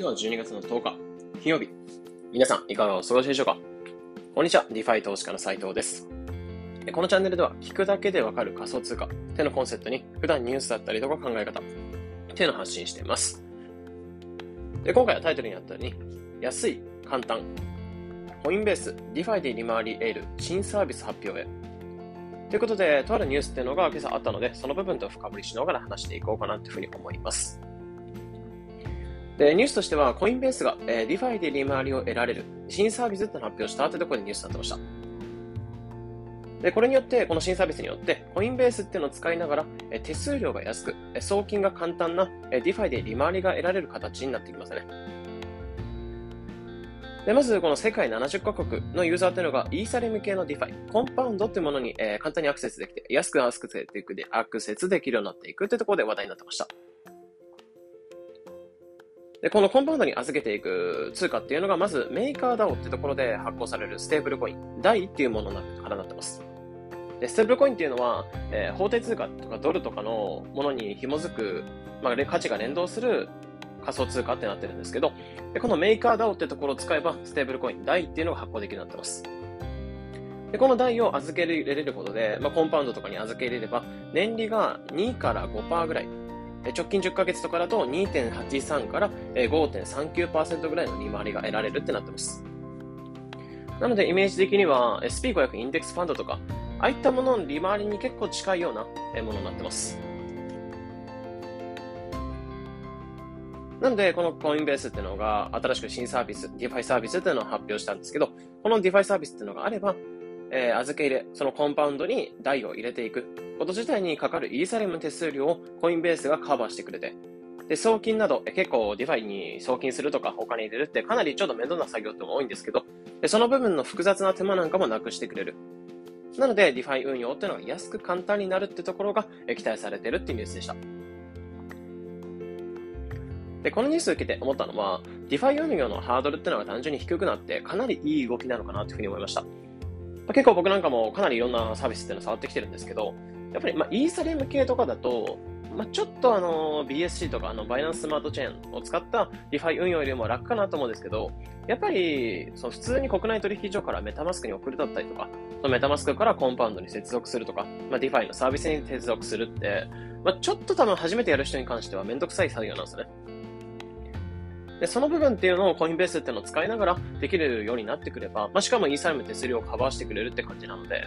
日は12月の10日、金曜日。皆さん、いかがお過ごしでしょうか？こんにちは、 DeFi 投資家の斉藤です。このチャンネルでは、聞くだけでわかる仮想通貨ってのコンセプトに、普段ニュースだったりとか考え方っていうの発信しています。で、今回はタイトルにあったように、安い、簡単、コインベース、 DeFi で利回り得る新サービス発表へ。ということで、とあるニュースっていうのが今朝あったので、その部分と深掘りしながら話していこうかなというふうに思います。で、ニュースとしては、コインベースが、えー、 DeFi で利回りを得られる新サービスって発表したというところでニュースになってました。で、これによって、この新サービスによって、コインベースっていうのを使いながら、え手数料が安く、え送金が簡単な、え DeFi で利回りが得られる形になってきますね。で、まず、この世界70カ国のユーザーっていうのが、イーサリアム系の DeFi、コンパウンドっていうものに、えー、簡単にアクセスできて、安くアクセスできて、アクセスできるようになっていくってところで話題になってました。で、このコンパウンドに預けていく通貨っていうのが、まずメーカー DAO ってところで発行されるステーブルコイン、DAI っていうものからなってます。で、ステーブルコインっていうのは、えー、法定通貨とかドルとかのものに紐づく、まあ、価値が連動する仮想通貨ってなってるんですけど、でこのメーカー DAO ってところを使えば、ステーブルコイン、DAI っていうのが発行できるようになってます。で、この DAI を預け入れることで、まあ、コンパウンドとかに預け入れれば、年利が2から5%ぐらい直近10ヶ月とかだと2.83から5.39%ぐらいの利回りが得られるってなってます。なので、イメージ的には SP500 インデックスファンドとか、ああいったものの利回りに結構近いようなものになってます。なので、このコインベースっていうのが新しく新サービス、 DeFi サービスっていうのを発表したんですけど、この DeFi サービスっていうのがあれば、えー、預け入れ、そのコンパウンドに DAI を入れていくこと自体にかかるイーサリアム手数料をコインベースがカバーしてくれて、で、送金など、え結構 DeFi に送金するとかお金入れるってかなりちょっと面倒な作業っても多いんですけど、でその部分の複雑な手間なんかもなくしてくれる。なので、 DeFi 運用っていうのが安く簡単になるってところが期待されてるっていうニュースでした。で、このニュースを受けて思ったのは、 DeFi 運用のハードルっていうのが単純に低くなって、かなりいい動きなのかなというふうに思いました。結構僕なんかもかなりいろんなサービスっていうのを触ってきてるんですけど、やっぱり、まあ、イーサリアム系とかだと、まあ、ちょっとあの、BSC とかあの、バイナンススマートチェーンを使ったリファイ運用よりも楽かなと思うんですけど、やっぱり、その普通に国内取引所からメタマスクに送るだったりとか、そのメタマスクからコンパウンドに接続するとか、まあ、 DeFi のサービスに接続するって、まあ、ちょっと多分初めてやる人に関してはめんどくさい作業なんですね。で、その部分っていうのをコインベースっていうのを使いながらできるようになってくれば、まあ、しかもイーサリアム手数料をカバーしてくれるって感じなので、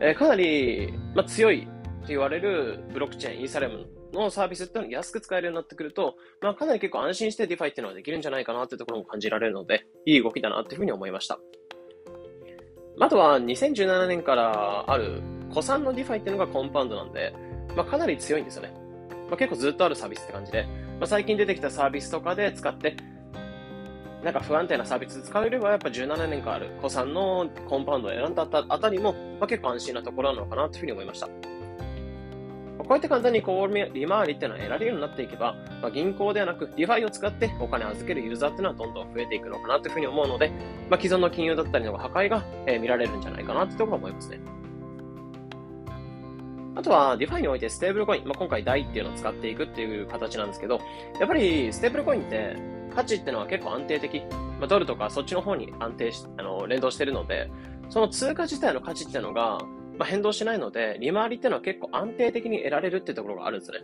えー、かなり、まあ、強いって言われるブロックチェーン、イーサリアムのサービスっていうのを安く使えるようになってくると、まあ、かなり結構安心して DeFi っていうのはできるんじゃないかなっていうところも感じられるので、いい動きだなっていうふうに思いました。あとは2017年からある古参の DeFi っていうのがコンパウンドなんで、まあ、かなり強いんですよね。まあ、結構ずっとあるサービスって感じで、まあ、最近出てきたサービスとかで使って、なんか不安定なサービス使うよりは、やっぱ17年からある古参のコンパウンドを選んだあたりも、まあ、結構安心なところなのかなというふうに思いました。こうやって簡単にこう利回りっていうのは得られるようになっていけば、まあ、銀行ではなく、 DeFi を使ってお金を預けるユーザーっていうのはどんどん増えていくのかなというふうに思うので、まあ、既存の金融だったりの破壊が、えー、見られるんじゃないかなってところは思いますね。あとは、 DeFi においてステーブルコイン、まあ、今回 DAI っていうのを使っていくっていう形なんですけど、やっぱりステーブルコインって価値ってのは結構安定的、まあ、ドルとかそっちの方に安定し、あの、連動してるので、その通貨自体の価値ってのが、まあ、変動しないので、利回りってのは結構安定的に得られるっていうところがあるんですね。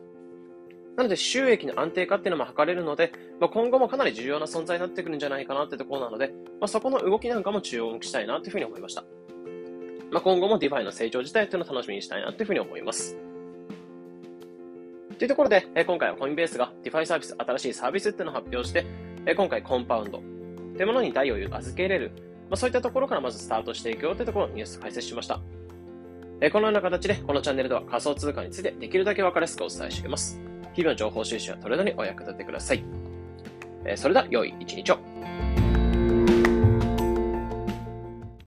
なので収益の安定化っていうのも測れるので、まあ、今後もかなり重要な存在になってくるんじゃないかなってところなので、まあ、そこの動きなんかも注目したいなというふうに思いました。まあ、今後も DeFi の成長自体っていうのを楽しみにしたいなというふうに思います。というところで、え今回はコインベースが DeFi サービス、新しいサービスっていうのを発表して、え今回コンパウンドというものに代を預け入れる、まあ、そういったところからまずスタートしていくよというところをニュース解説しました。えこのような形で、このチャンネルでは仮想通貨についてできるだけ分かりやすくお伝えしています。日々の情報収集やトレードにお役立てください。えそれでは、良い一日を。